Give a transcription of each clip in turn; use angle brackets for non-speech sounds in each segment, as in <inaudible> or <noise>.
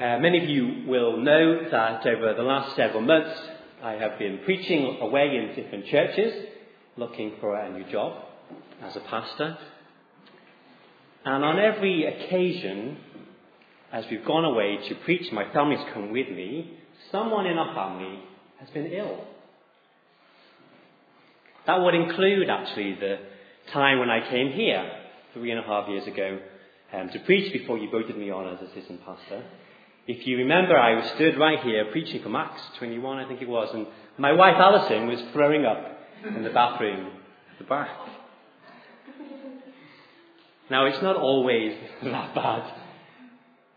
Uh, many of you will know that over the last several months I have been preaching away in different churches, looking for a new job as a pastor. And on every occasion, as we've gone away to preach, my family's come with me, someone in our family has been ill. That would include actually the time when I came here three and a half years ago um, to preach before you voted me on as assistant pastor. If you remember, I was stood right here preaching from Acts 21, I think it was, and my wife Alison was throwing up in the bathroom at the back. Now, it's not always <laughs> that bad,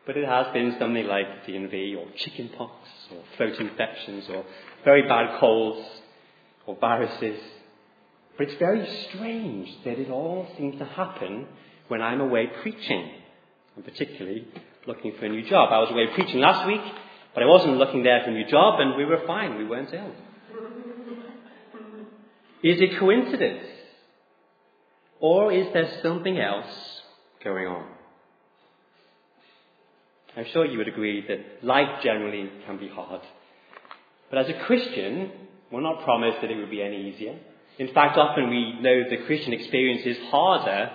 but it has been something like DNV or chickenpox or throat infections or very bad colds or viruses. But it's very strange that it all seems to happen when I'm away preaching, and particularly looking for a new job. I was away preaching last week, but I wasn't looking there for a new job, and we were fine. We weren't ill. Is it coincidence? Or is there something else going on? I'm sure you would agree that life generally can be hard. But as a Christian, we're not promised that it would be any easier. In fact, often we know the Christian experience is harder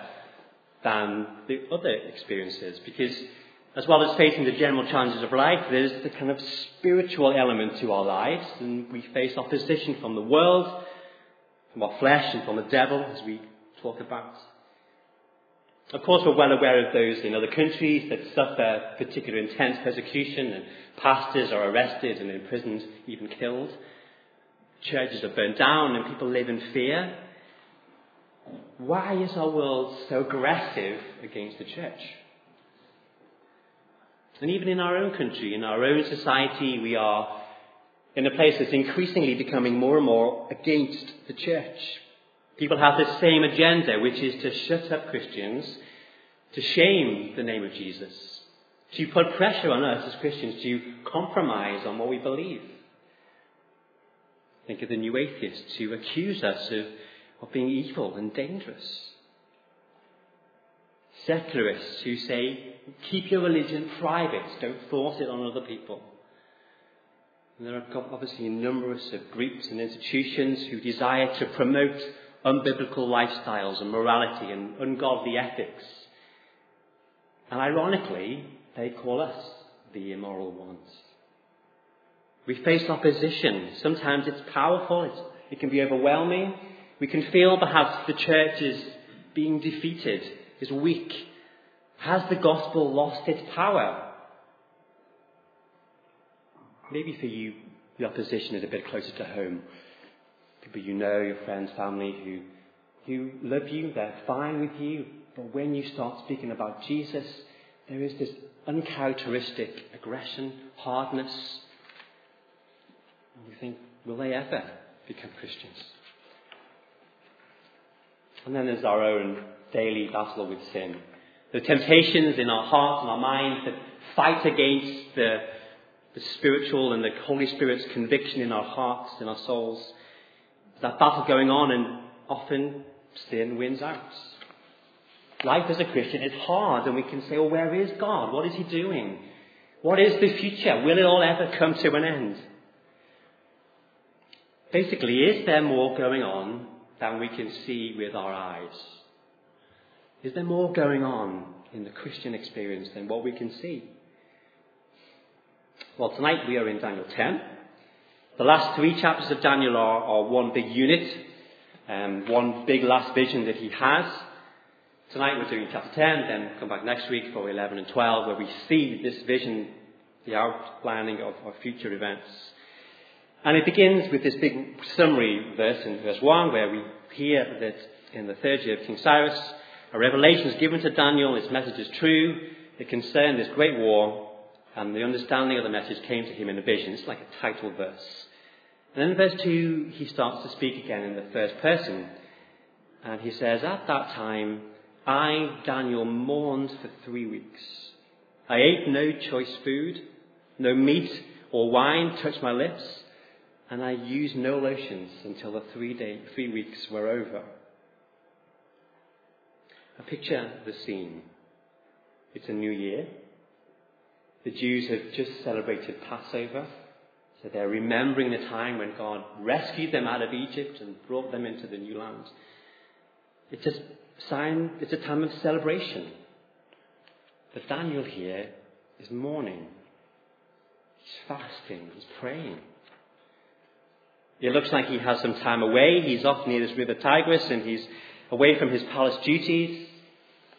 than the other experiences because as well as facing the general challenges of life, there's the kind of spiritual element to our lives, and we face opposition from the world, from our flesh, and from the devil, as we talk about. Of course, we're well aware of those in other countries that suffer particular intense persecution, and pastors are arrested and imprisoned, even killed. Churches are burned down, and people live in fear. Why is our world so aggressive against the church? And even in our own country, in our own society, we are in a place that's increasingly becoming more and more against the church. People have the same agenda, which is to shut up Christians, to shame the name of Jesus, to put pressure on us as Christians to compromise on what we believe. Think of the new atheists who accuse us of, of being evil and dangerous. Secularists who say Keep your religion private. Don't force it on other people. And there are obviously numerous of groups and institutions who desire to promote unbiblical lifestyles and morality and ungodly ethics. And ironically, they call us the immoral ones. We face opposition. Sometimes it's powerful, it's, it can be overwhelming. We can feel perhaps the church is being defeated, is weak, has the gospel lost its power? Maybe for you, the opposition is a bit closer to home. People you know, your friends, family who, who love you, they're fine with you, but when you start speaking about Jesus, there is this uncharacteristic aggression, hardness. And you think, will they ever become Christians? And then there's our own daily battle with sin the temptations in our hearts and our minds that fight against the, the spiritual and the Holy Spirit's conviction in our hearts, in our souls. That battle going on, and often sin wins out. Life as a Christian is hard, and we can say, "Oh, where is God? What is He doing? What is the future? Will it all ever come to an end?" Basically, is there more going on than we can see with our eyes? Is there more going on in the Christian experience than what we can see? Well, tonight we are in Daniel 10. The last three chapters of Daniel are, are one big unit, um, one big last vision that he has. Tonight we're doing chapter 10, then come back next week for 11 and 12, where we see this vision, the outlining of, of future events. And it begins with this big summary verse in verse 1, where we hear that in the third year of King Cyrus, a revelation is given to Daniel. Its message is true. It concerned this great war, and the understanding of the message came to him in a vision. It's like a title verse. And then in verse 2, he starts to speak again in the first person. And he says, At that time, I, Daniel, mourned for three weeks. I ate no choice food, no meat or wine touched my lips, and I used no lotions until the three, day, three weeks were over. A picture of the scene. It's a new year. The Jews have just celebrated Passover. So they're remembering the time when God rescued them out of Egypt and brought them into the new land. It's a sign, it's a time of celebration. But Daniel here is mourning. He's fasting, he's praying. It looks like he has some time away. He's off near this river Tigris and he's away from his palace duties.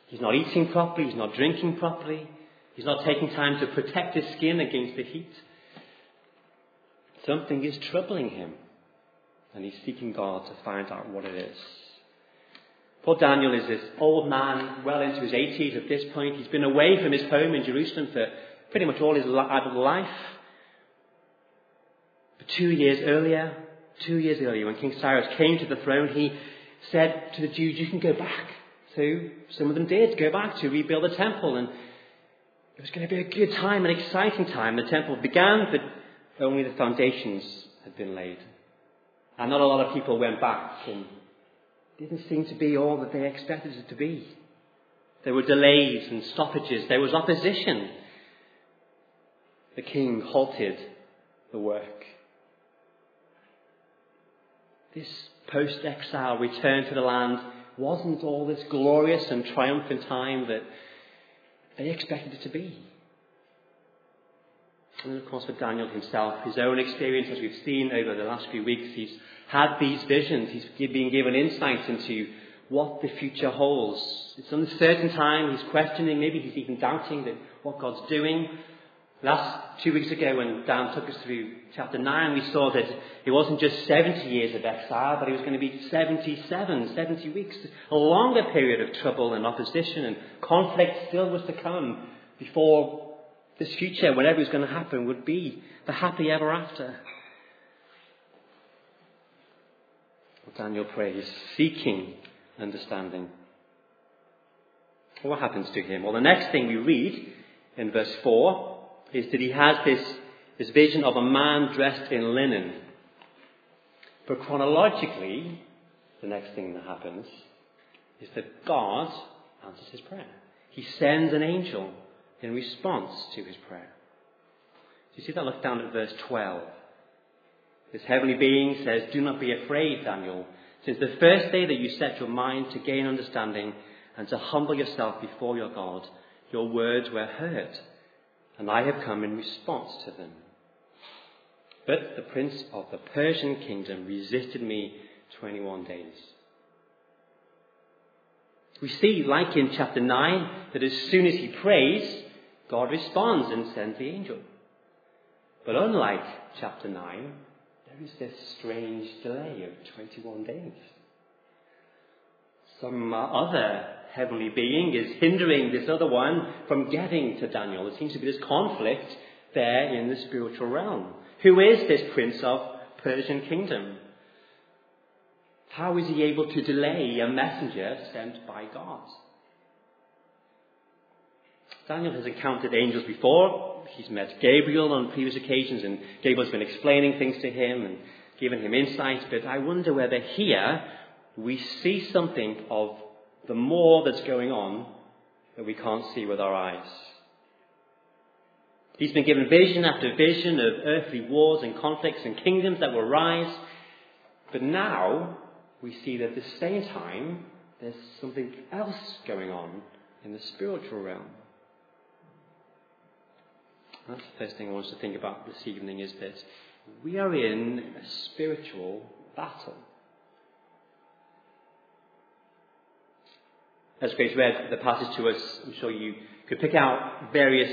He's not eating properly, he's not drinking properly, he's not taking time to protect his skin against the heat. Something is troubling him, and he's seeking God to find out what it is. Poor Daniel is this old man, well into his 80s at this point. He's been away from his home in Jerusalem for pretty much all his adult life. But two years earlier, two years earlier, when King Cyrus came to the throne, he said to the Jews, You can go back. So some of them did go back to rebuild the temple, and it was going to be a good time, an exciting time. The temple began, but only the foundations had been laid. And not a lot of people went back and didn't seem to be all that they expected it to be. There were delays and stoppages. There was opposition. The king halted the work. This post exile return to the land wasn't all this glorious and triumphant time that they expected it to be. And then, of course, for Daniel himself, his own experience, as we've seen over the last few weeks, he's had these visions. He's been given insights into what the future holds. It's an uncertain time. He's questioning, maybe he's even doubting that what God's doing. Last two weeks ago, when Dan took us through chapter 9, we saw that it wasn't just 70 years of exile, but it was going to be 77, 70 weeks. A longer period of trouble and opposition and conflict still was to come before this future, whatever was going to happen, would be the happy ever after. Daniel prays, seeking understanding. What happens to him? Well, the next thing we read in verse 4 is that he has this, this vision of a man dressed in linen. But chronologically, the next thing that happens is that God answers his prayer. He sends an angel in response to his prayer. Do you see that? Look down at verse 12. This heavenly being says, Do not be afraid, Daniel, since the first day that you set your mind to gain understanding and to humble yourself before your God, your words were heard, and I have come in response to them. But the prince of the Persian kingdom resisted me 21 days. We see, like in chapter 9, that as soon as he prays, God responds and sends the angel. But unlike chapter 9, there is this strange delay of 21 days. Some other heavenly being is hindering this other one from getting to Daniel. There seems to be this conflict there in the spiritual realm. Who is this prince of Persian kingdom? How is he able to delay a messenger sent by God? Daniel has encountered angels before. He's met Gabriel on previous occasions, and Gabriel's been explaining things to him and giving him insights. But I wonder whether here we see something of the more that's going on that we can't see with our eyes. He's been given vision after vision of earthly wars and conflicts and kingdoms that will rise. But now we see that at the same time there's something else going on in the spiritual realm. That's the first thing I want us to think about this evening is that we are in a spiritual battle. As Grace read the passage to us, I'm sure you could pick out various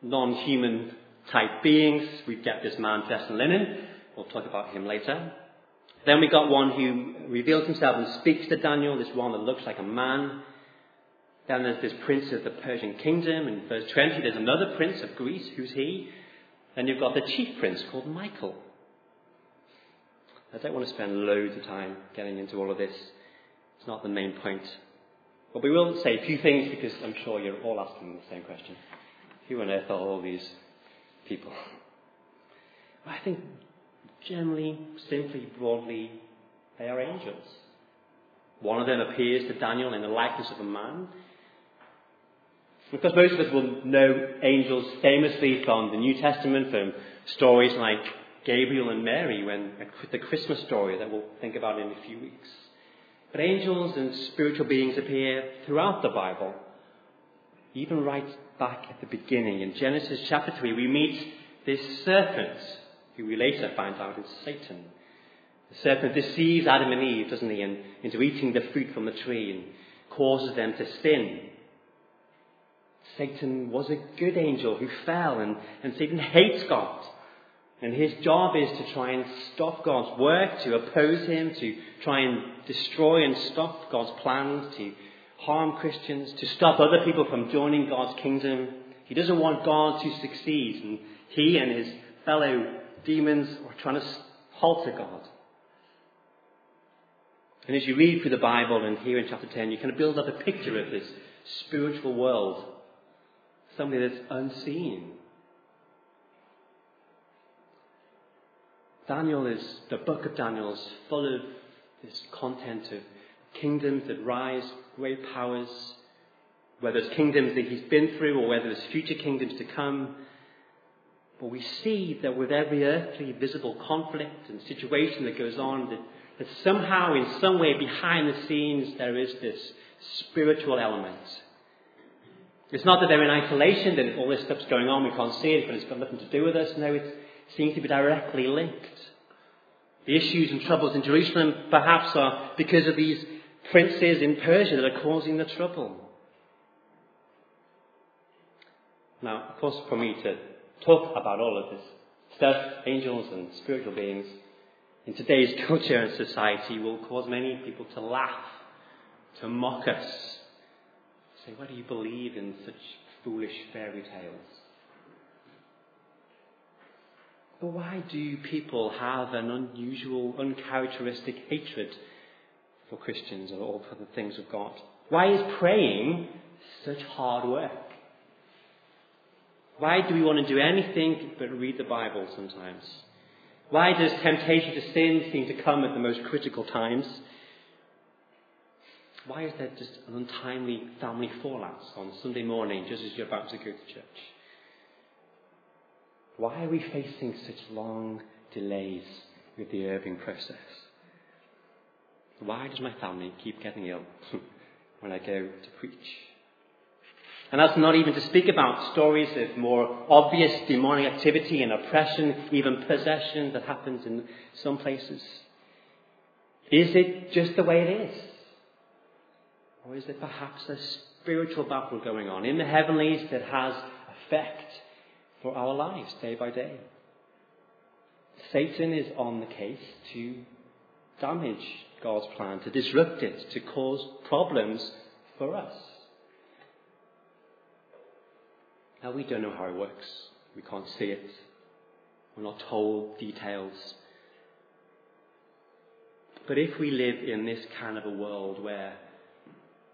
non-human type beings. We've got this man dressed in linen. We'll talk about him later. Then we got one who reveals himself and speaks to Daniel, this one that looks like a man. Then there's this prince of the Persian kingdom. In verse 20, there's another prince of Greece. Who's he? Then you've got the chief prince called Michael. I don't want to spend loads of time getting into all of this. It's not the main point. But we will say a few things because I'm sure you're all asking the same question. Who on earth are all these people? I think generally, simply, broadly, they are angels. One of them appears to Daniel in the likeness of a man. Because most of us will know angels famously from the New Testament, from stories like Gabriel and Mary, when the Christmas story that we'll think about in a few weeks. But angels and spiritual beings appear throughout the Bible, even right back at the beginning. In Genesis chapter 3, we meet this serpent, who we later find out is Satan. The serpent deceives Adam and Eve, doesn't he, in, into eating the fruit from the tree and causes them to sin. Satan was a good angel who fell, and, and Satan hates God. And his job is to try and stop God's work, to oppose him, to try and destroy and stop God's plans, to harm Christians, to stop other people from joining God's kingdom. He doesn't want God to succeed, and he and his fellow demons are trying to halter God. And as you read through the Bible and here in chapter 10, you kind of build up a picture of this spiritual world, something that's unseen. Daniel is, the book of Daniel is full of this content of kingdoms that rise, great powers, whether it's kingdoms that he's been through or whether it's future kingdoms to come. But we see that with every earthly visible conflict and situation that goes on, that that somehow, in some way, behind the scenes, there is this spiritual element. It's not that they're in isolation, that all this stuff's going on, we can't see it, but it's got nothing to do with us. No, it seems to be directly linked. The issues and troubles in Jerusalem perhaps are because of these princes in Persia that are causing the trouble. Now, of course, for me to talk about all of this stuff, angels and spiritual beings, in today's <laughs> culture and society will cause many people to laugh, to mock us, say, Why do you believe in such foolish fairy tales? But why do people have an unusual, uncharacteristic hatred for Christians or for the things of God? Why is praying such hard work? Why do we want to do anything but read the Bible sometimes? Why does temptation to sin seem to come at the most critical times? Why is there just an untimely family fallout on Sunday morning just as you're about to go to church? Why are we facing such long delays with the Irving process? Why does my family keep getting ill <laughs> when I go to preach? And that's not even to speak about stories of more obvious demonic activity and oppression, even possession that happens in some places. Is it just the way it is? Or is it perhaps a spiritual battle going on in the heavenlies that has effect for our lives day by day? Satan is on the case to damage God's plan, to disrupt it, to cause problems for us. Now, we don't know how it works. We can't see it. We're not told details. But if we live in this kind of a world where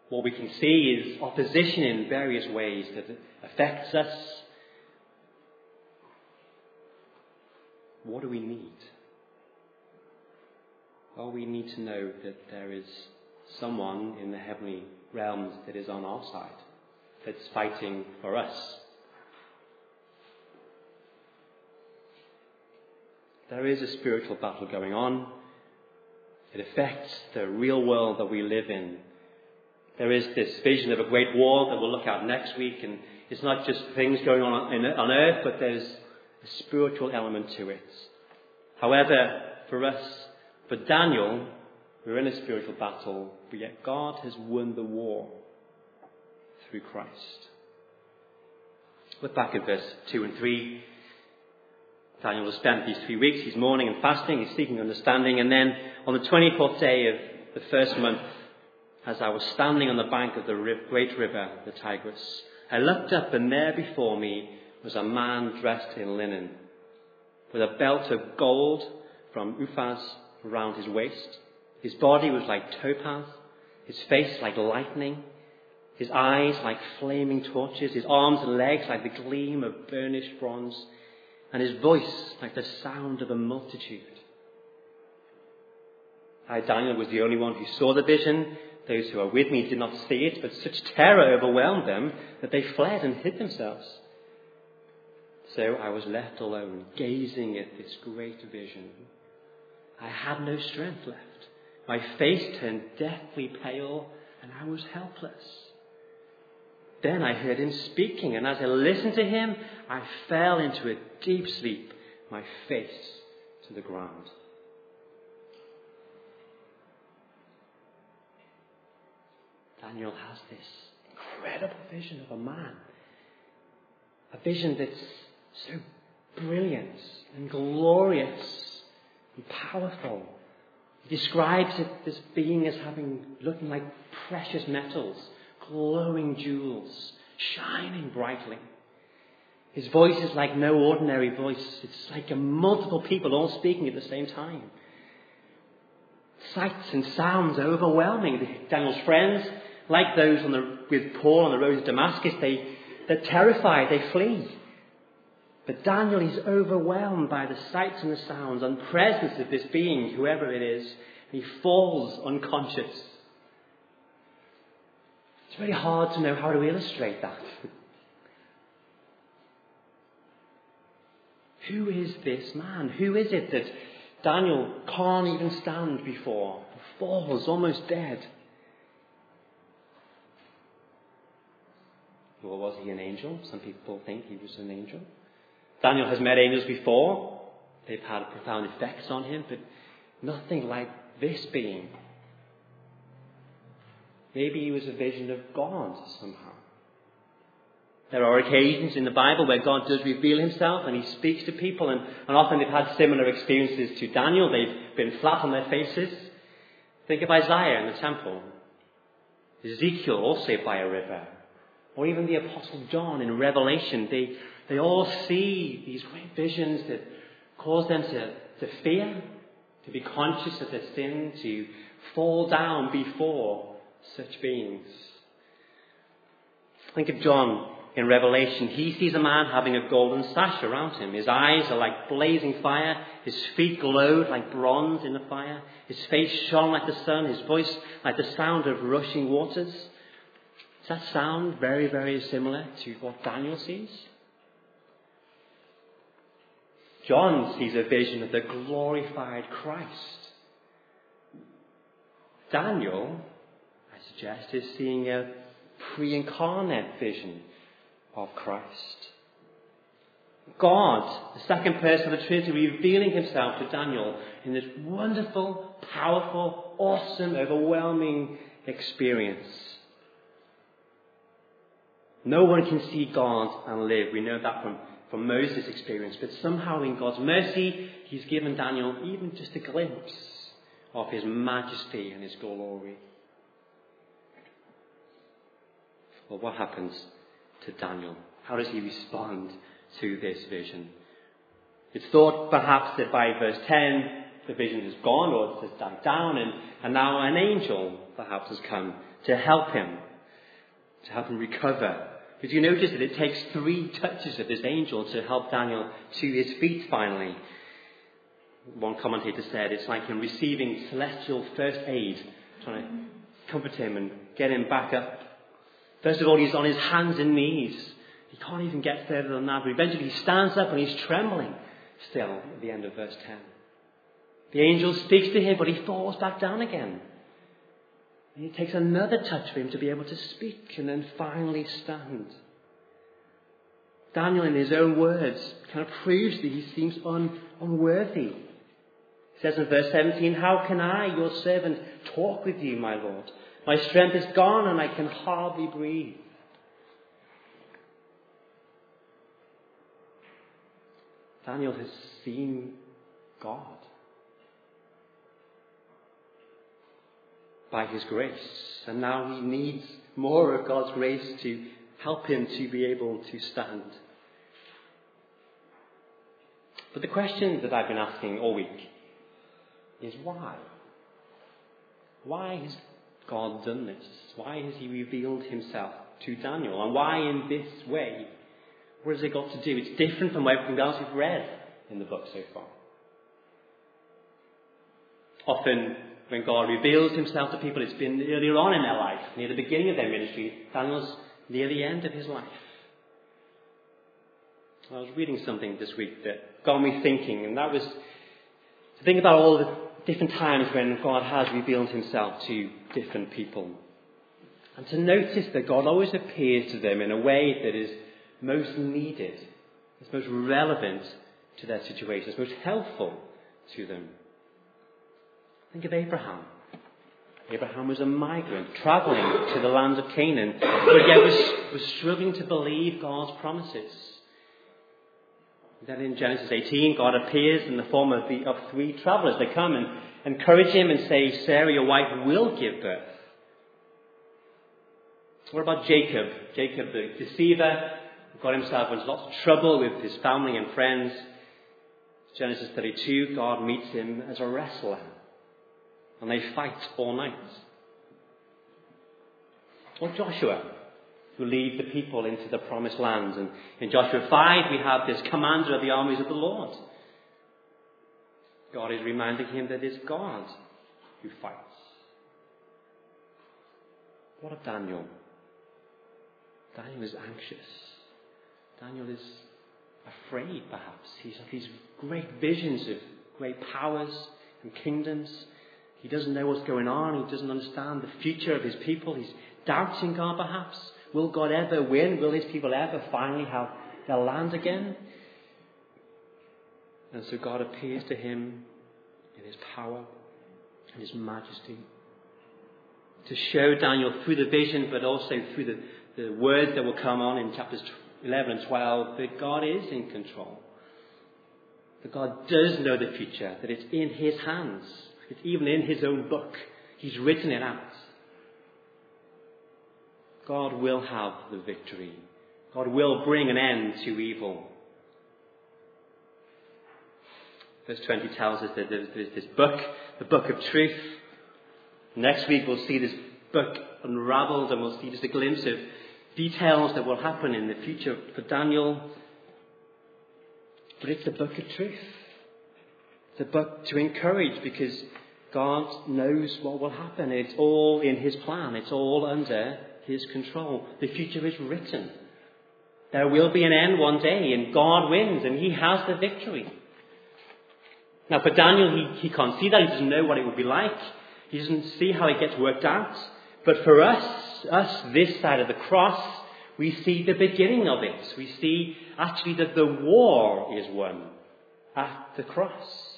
what we can see is opposition in various ways that affects us, what do we need? Well, we need to know that there is someone in the heavenly realms that is on our side, that's fighting for us. There is a spiritual battle going on. It affects the real world that we live in. There is this vision of a great war that we'll look at next week, and it's not just things going on on earth, but there's a spiritual element to it. However, for us, for Daniel, we're in a spiritual battle, but yet God has won the war through Christ. Look back at verse 2 and 3. Daniel has spent these three weeks. He's mourning and fasting. He's seeking understanding. And then on the 24th day of the first month, as I was standing on the bank of the great river, the Tigris, I looked up and there before me was a man dressed in linen, with a belt of gold from Uphaz around his waist. His body was like topaz, his face like lightning, his eyes like flaming torches, his arms and legs like the gleam of burnished bronze and his voice like the sound of a multitude. I, Daniel, was the only one who saw the vision, Those who were with me did not see it, but such terror overwhelmed them that they fled and hid themselves. So I was left alone, gazing at this great vision. I had no strength left. My face turned deathly pale, and I was helpless. Then I heard him speaking, and as I listened to him, I fell into a deep sleep, my face to the ground. Daniel has this incredible vision of a man. A vision that's so brilliant and glorious and powerful. He describes it, this being as having, looking like precious metals, glowing jewels, shining brightly. His voice is like no ordinary voice. It's like a multiple people all speaking at the same time. Sights and sounds are overwhelming. Daniel's friends like those the, with Paul on the road to Damascus, they, they're terrified, they flee. But Daniel is overwhelmed by the sights and the sounds and presence of this being, whoever it is, he falls unconscious. It's very hard to know how to illustrate that. <laughs> Who is this man? Who is it that Daniel can't even stand before? Falls almost dead. Or was he an angel? Some people think he was an angel. Daniel has met angels before. They've had profound effects on him, but nothing like this being. Maybe he was a vision of God somehow. There are occasions in the Bible where God does reveal himself and he speaks to people, and, and often they've had similar experiences to Daniel. They've been flat on their faces. Think of Isaiah in the temple, Ezekiel also by a river, or even the Apostle John in Revelation, they, they all see these great visions that cause them to, to fear, to be conscious of their sin, to fall down before such beings. Think of John in Revelation. He sees a man having a golden sash around him. His eyes are like blazing fire. His feet glowed like bronze in the fire. His face shone like the sun. His voice like the sound of rushing waters. Does that sound very, very similar to what Daniel sees? John sees a vision of the glorified Christ. Daniel, I suggest, is seeing a pre incarnate vision of Christ. God, the second person of the Trinity, revealing himself to Daniel in this wonderful, powerful, awesome, overwhelming experience. No one can see God and live. We know that from, from Moses' experience. But somehow, in God's mercy, He's given Daniel even just a glimpse of His majesty and His glory. Well, what happens to Daniel? How does he respond to this vision? It's thought perhaps that by verse 10, the vision is gone or it has died down, and, and now an angel perhaps has come to help him, to help him recover did you notice that it takes three touches of this angel to help Daniel to his feet finally? One commentator said it's like him receiving celestial first aid, trying to comfort him and get him back up. First of all, he's on his hands and knees. He can't even get further than that, but eventually he stands up and he's trembling still at the end of verse 10. The angel speaks to him, but he falls back down again. And it takes another touch for him to be able to speak and then finally stand. Daniel, in his own words, kind of proves that he seems un, unworthy. He says in verse 17, How can I, your servant, talk with you, my Lord? My strength is gone and I can hardly breathe. Daniel has seen God. By His grace. And now he needs more of God's grace to help him to be able to stand. But the question that I've been asking all week is why? Why has God done this? Why has He revealed Himself to Daniel? And why in this way? What has it got to do? It's different from everything else we've read in the book so far. Often When God reveals himself to people, it's been earlier on in their life, near the beginning of their ministry. Daniel's near the end of his life. I was reading something this week that got me thinking, and that was to think about all the different times when God has revealed himself to different people. And to notice that God always appears to them in a way that is most needed, is most relevant to their situation, is most helpful to them. Think of Abraham. Abraham was a migrant traveling to the land of Canaan, but yet was, was struggling to believe God's promises. Then in Genesis 18, God appears in the form of, the, of three travelers. They come and encourage him and say, Sarah, your wife, will give birth. What about Jacob? Jacob, the deceiver, got himself into lots of trouble with his family and friends. Genesis 32, God meets him as a wrestler. And they fight all night. Or Joshua, who lead the people into the promised land. And in Joshua 5, we have this commander of the armies of the Lord. God is reminding him that it's God who fights. What of Daniel? Daniel is anxious. Daniel is afraid, perhaps. He's had these great visions of great powers and kingdoms. He doesn't know what's going on. He doesn't understand the future of his people. He's doubting God, perhaps. Will God ever win? Will his people ever finally have their land again? And so God appears to him in his power and his majesty to show Daniel through the vision, but also through the, the words that will come on in chapters 11 and 12 that God is in control. That God does know the future, that it's in His hands. Even in His own book. He's written it out. God will have the victory. God will bring an end to evil. Verse 20 tells us that there's this book, the book of truth. Next week we'll see this book unraveled and we'll see just a glimpse of details that will happen in the future for Daniel. But it's a book of truth. It's a book to encourage because God knows what will happen. It's all in His plan. It's all under his control. The future is written. There will be an end one day, and God wins, and He has the victory. Now, for Daniel, he, he can't see that. He doesn't know what it would be like. He doesn't see how it gets worked out. But for us, us this side of the cross, we see the beginning of it. We see actually that the war is won at the cross.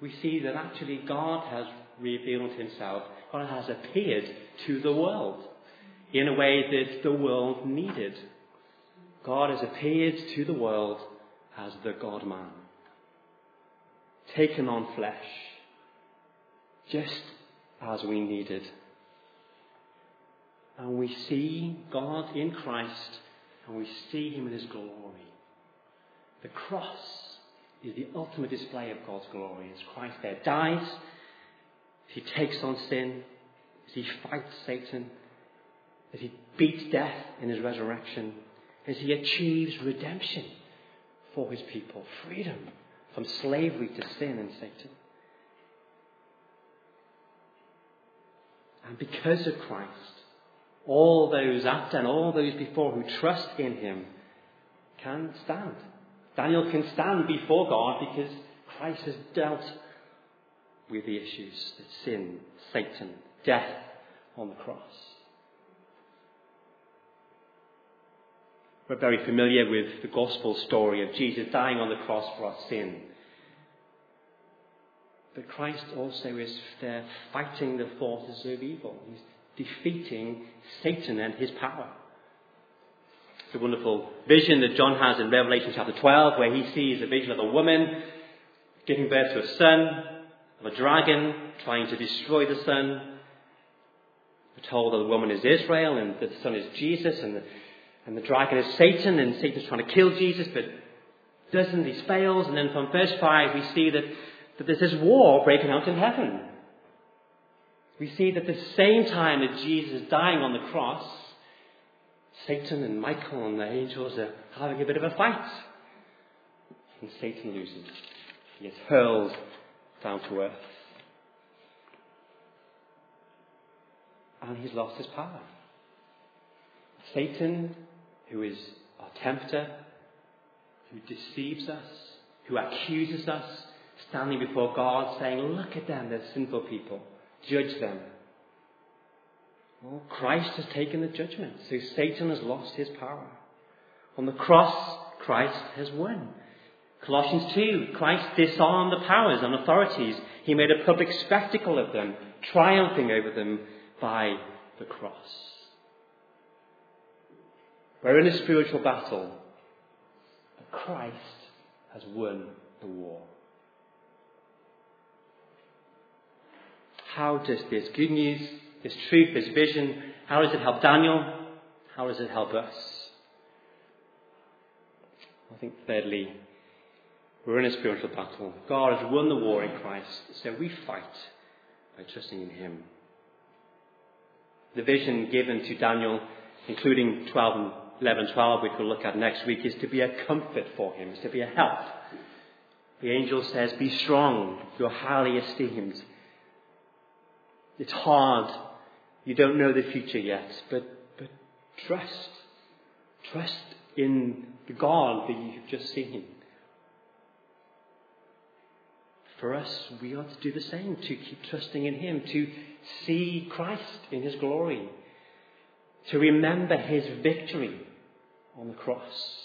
We see that actually God has revealed himself. God has appeared to the world in a way that the world needed. God has appeared to the world as the God man, taken on flesh, just as we needed. And we see God in Christ and we see him in his glory. The cross is the ultimate display of God's glory as Christ there dies as he takes on sin, as he fights Satan, as he beats death in his resurrection, as he achieves redemption for his people, freedom from slavery to sin and Satan. And because of Christ, all those after and all those before who trust in him can stand. Daniel can stand before God because Christ has dealt with the issues of sin, Satan, death on the cross. We're very familiar with the gospel story of Jesus dying on the cross for our sin. But Christ also is there fighting the forces of evil. He's defeating Satan and his power. It's a wonderful vision that John has in Revelation chapter 12 where he sees a vision of a woman giving birth to a son of a dragon trying to destroy the son. We're told that the woman is Israel and that the son is Jesus and the, and the dragon is Satan and Satan's trying to kill Jesus but doesn't, he fails. And then from verse 5 we see that, that there's this war breaking out in heaven. We see that the same time that Jesus is dying on the cross, Satan and Michael and the angels are having a bit of a fight. And Satan loses. He is hurled down to earth. And he's lost his power. Satan, who is our tempter, who deceives us, who accuses us, standing before God saying, Look at them, they're sinful people. Judge them. Well, Christ has taken the judgment, so Satan has lost his power. On the cross, Christ has won. Colossians 2, Christ disarmed the powers and authorities. He made a public spectacle of them, triumphing over them by the cross. We're in a spiritual battle, but Christ has won the war. How does this good news, this truth, His vision, how does it help Daniel? How does it help us? I think, thirdly, we're in a spiritual battle. God has won the war in Christ, so we fight by trusting in Him. The vision given to Daniel, including 12 and 11, 12, which we'll look at next week, is to be a comfort for him, is to be a help. The angel says, Be strong, you're highly esteemed. It's hard. You don't know the future yet, but, but trust. Trust in the God that you've just seen. For us, we ought to do the same, to keep trusting in Him, to see Christ in His glory, to remember His victory on the cross,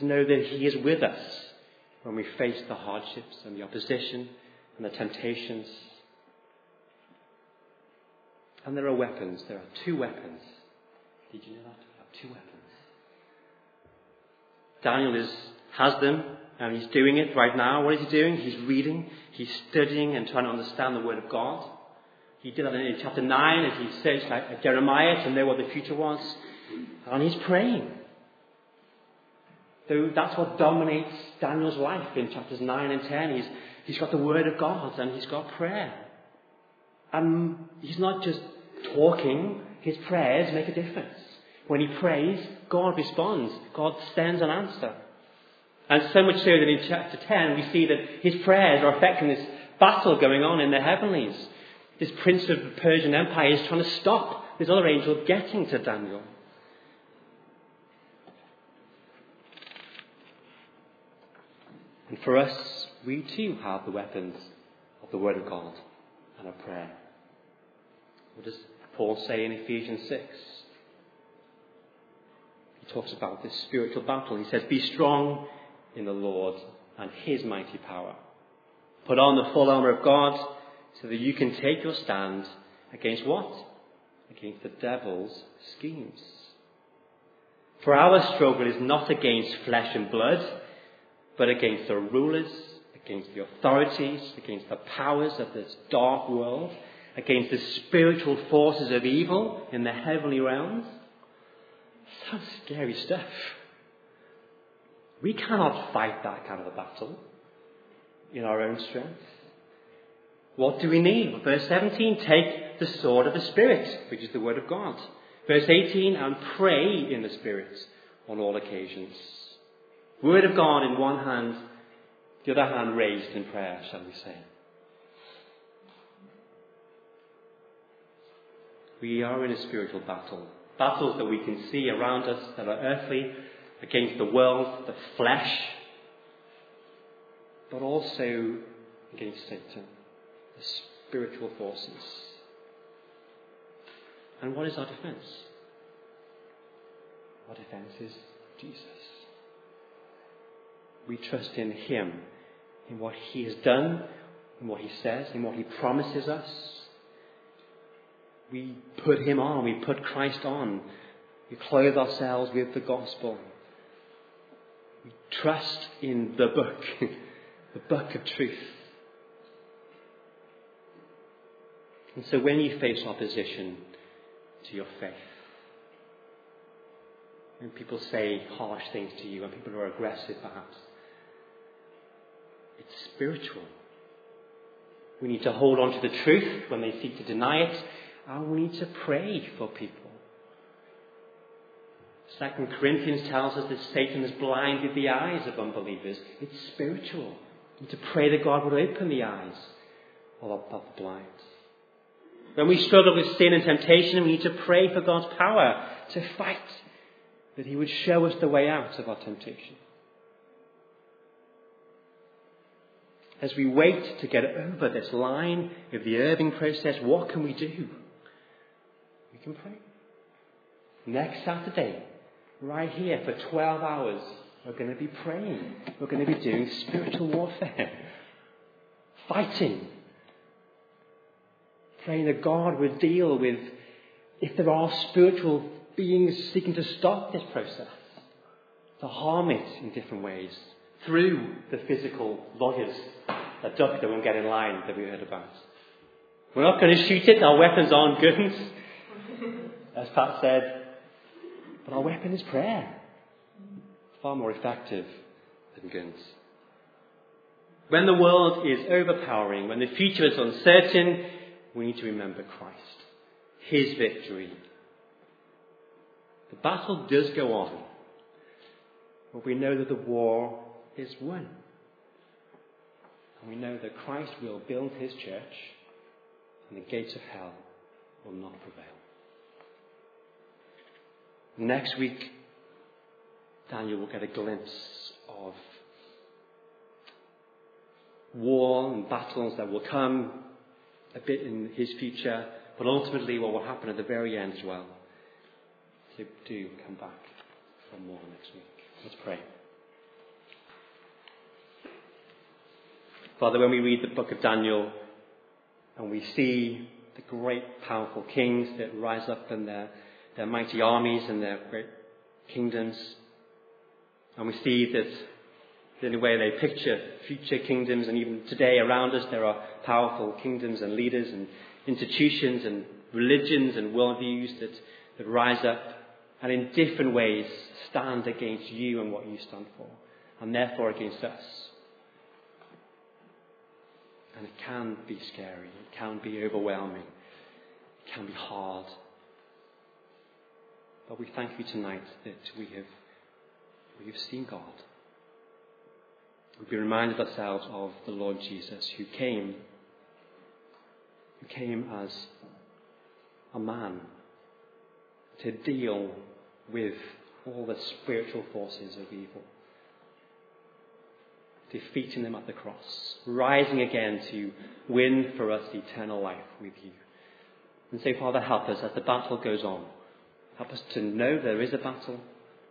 to know that He is with us when we face the hardships and the opposition and the temptations. And there are weapons. There are two weapons. Did you know that? Two weapons. Daniel is, has them and he's doing it right now. What is he doing? He's reading, he's studying and trying to understand the Word of God. He did that in chapter 9 as he searched like Jeremiah to know what the future was. And he's praying. So that's what dominates Daniel's life in chapters 9 and 10. He's, he's got the Word of God and he's got prayer. And he's not just talking, his prayers make a difference. When he prays, God responds. God sends an answer. And so much so that in chapter 10 we see that his prayers are affecting this battle going on in the heavenlies. This prince of the Persian Empire is trying to stop this other angel getting to Daniel. And for us, we too have the weapons of the Word of God and of prayer. What does Paul say in Ephesians 6? He talks about this spiritual battle. He says, Be strong in the Lord and his mighty power. Put on the full armour of God so that you can take your stand against what? Against the devil's schemes. For our struggle is not against flesh and blood, but against the rulers, against the authorities, against the powers of this dark world, against the spiritual forces of evil in the heavenly realms. Sounds scary stuff. We cannot fight that kind of a battle in our own strength. What do we need? Verse 17, take the sword of the Spirit, which is the Word of God. Verse 18, and pray in the Spirit on all occasions. Word of God in one hand, the other hand raised in prayer, shall we say. We are in a spiritual battle. Battles that we can see around us that are earthly, against the world, the flesh, but also against Satan, the spiritual forces. And what is our defense? Our defense is Jesus. We trust in Him, in what He has done, in what He says, in what He promises us. We put Him on, we put Christ on. We clothe ourselves with the gospel. We trust in the book, <laughs> the book of truth. And so when you face opposition to your faith, when people say harsh things to you, when people are aggressive perhaps, it's spiritual. We need to hold on to the truth when they seek to deny it, and we need to pray for people. Second Corinthians tells us that Satan has blinded the eyes of unbelievers. It's spiritual. We need to pray that God would open the eyes of, the blind. When we struggle with sin and temptation, we need to pray for God's power to fight, that He would show us the way out of our temptation. As we wait to get over this line of the Irving process, what can we do? Can pray. Next Saturday, right here for 12 hours, we're going to be praying. We're going to be doing spiritual warfare, fighting, praying that God would deal with if there are spiritual beings seeking to stop this process, to harm it in different ways through the physical lawyers, that duck that won't get in line that we heard about. We're not going to shoot it, our weapons aren't guns, as Pat said, but our weapon is prayer. Far more effective than guns. When the world is overpowering, when the future is uncertain, we need to remember Christ, His victory. The battle does go on, but we know that the war is won. And we know that Christ will build His church, and the gates of hell will not prevail. Next week, Daniel will get a glimpse of war and battles that will come a bit in his future, but ultimately what will happen at the very end as well. So do come back for more next week. Let's pray. Father, when we read the book of Daniel and we see the great powerful kings that rise up in their, their mighty armies and their great kingdoms, and we see that in the way they picture future kingdoms, and even today around us there are powerful kingdoms and leaders and institutions and religions and worldviews that, that rise up and in different ways stand against you and what you stand for, and therefore against us. And it can be scary, it can be overwhelming, it can be hard. But we thank you tonight that we have, we have seen God we reminded ourselves of the Lord Jesus who came, who came as a man to deal with all the spiritual forces of evil, defeating them at the cross, rising again to win for us eternal life with you. And say, Father, help us as the battle goes on. Help us to know there is a battle.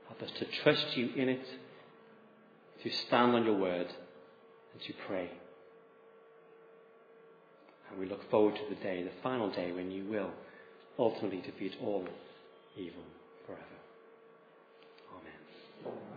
Help us to trust you in it, to stand on your word, and to pray. And we look forward to the day, the final day, when you will ultimately defeat all evil forever. Amen.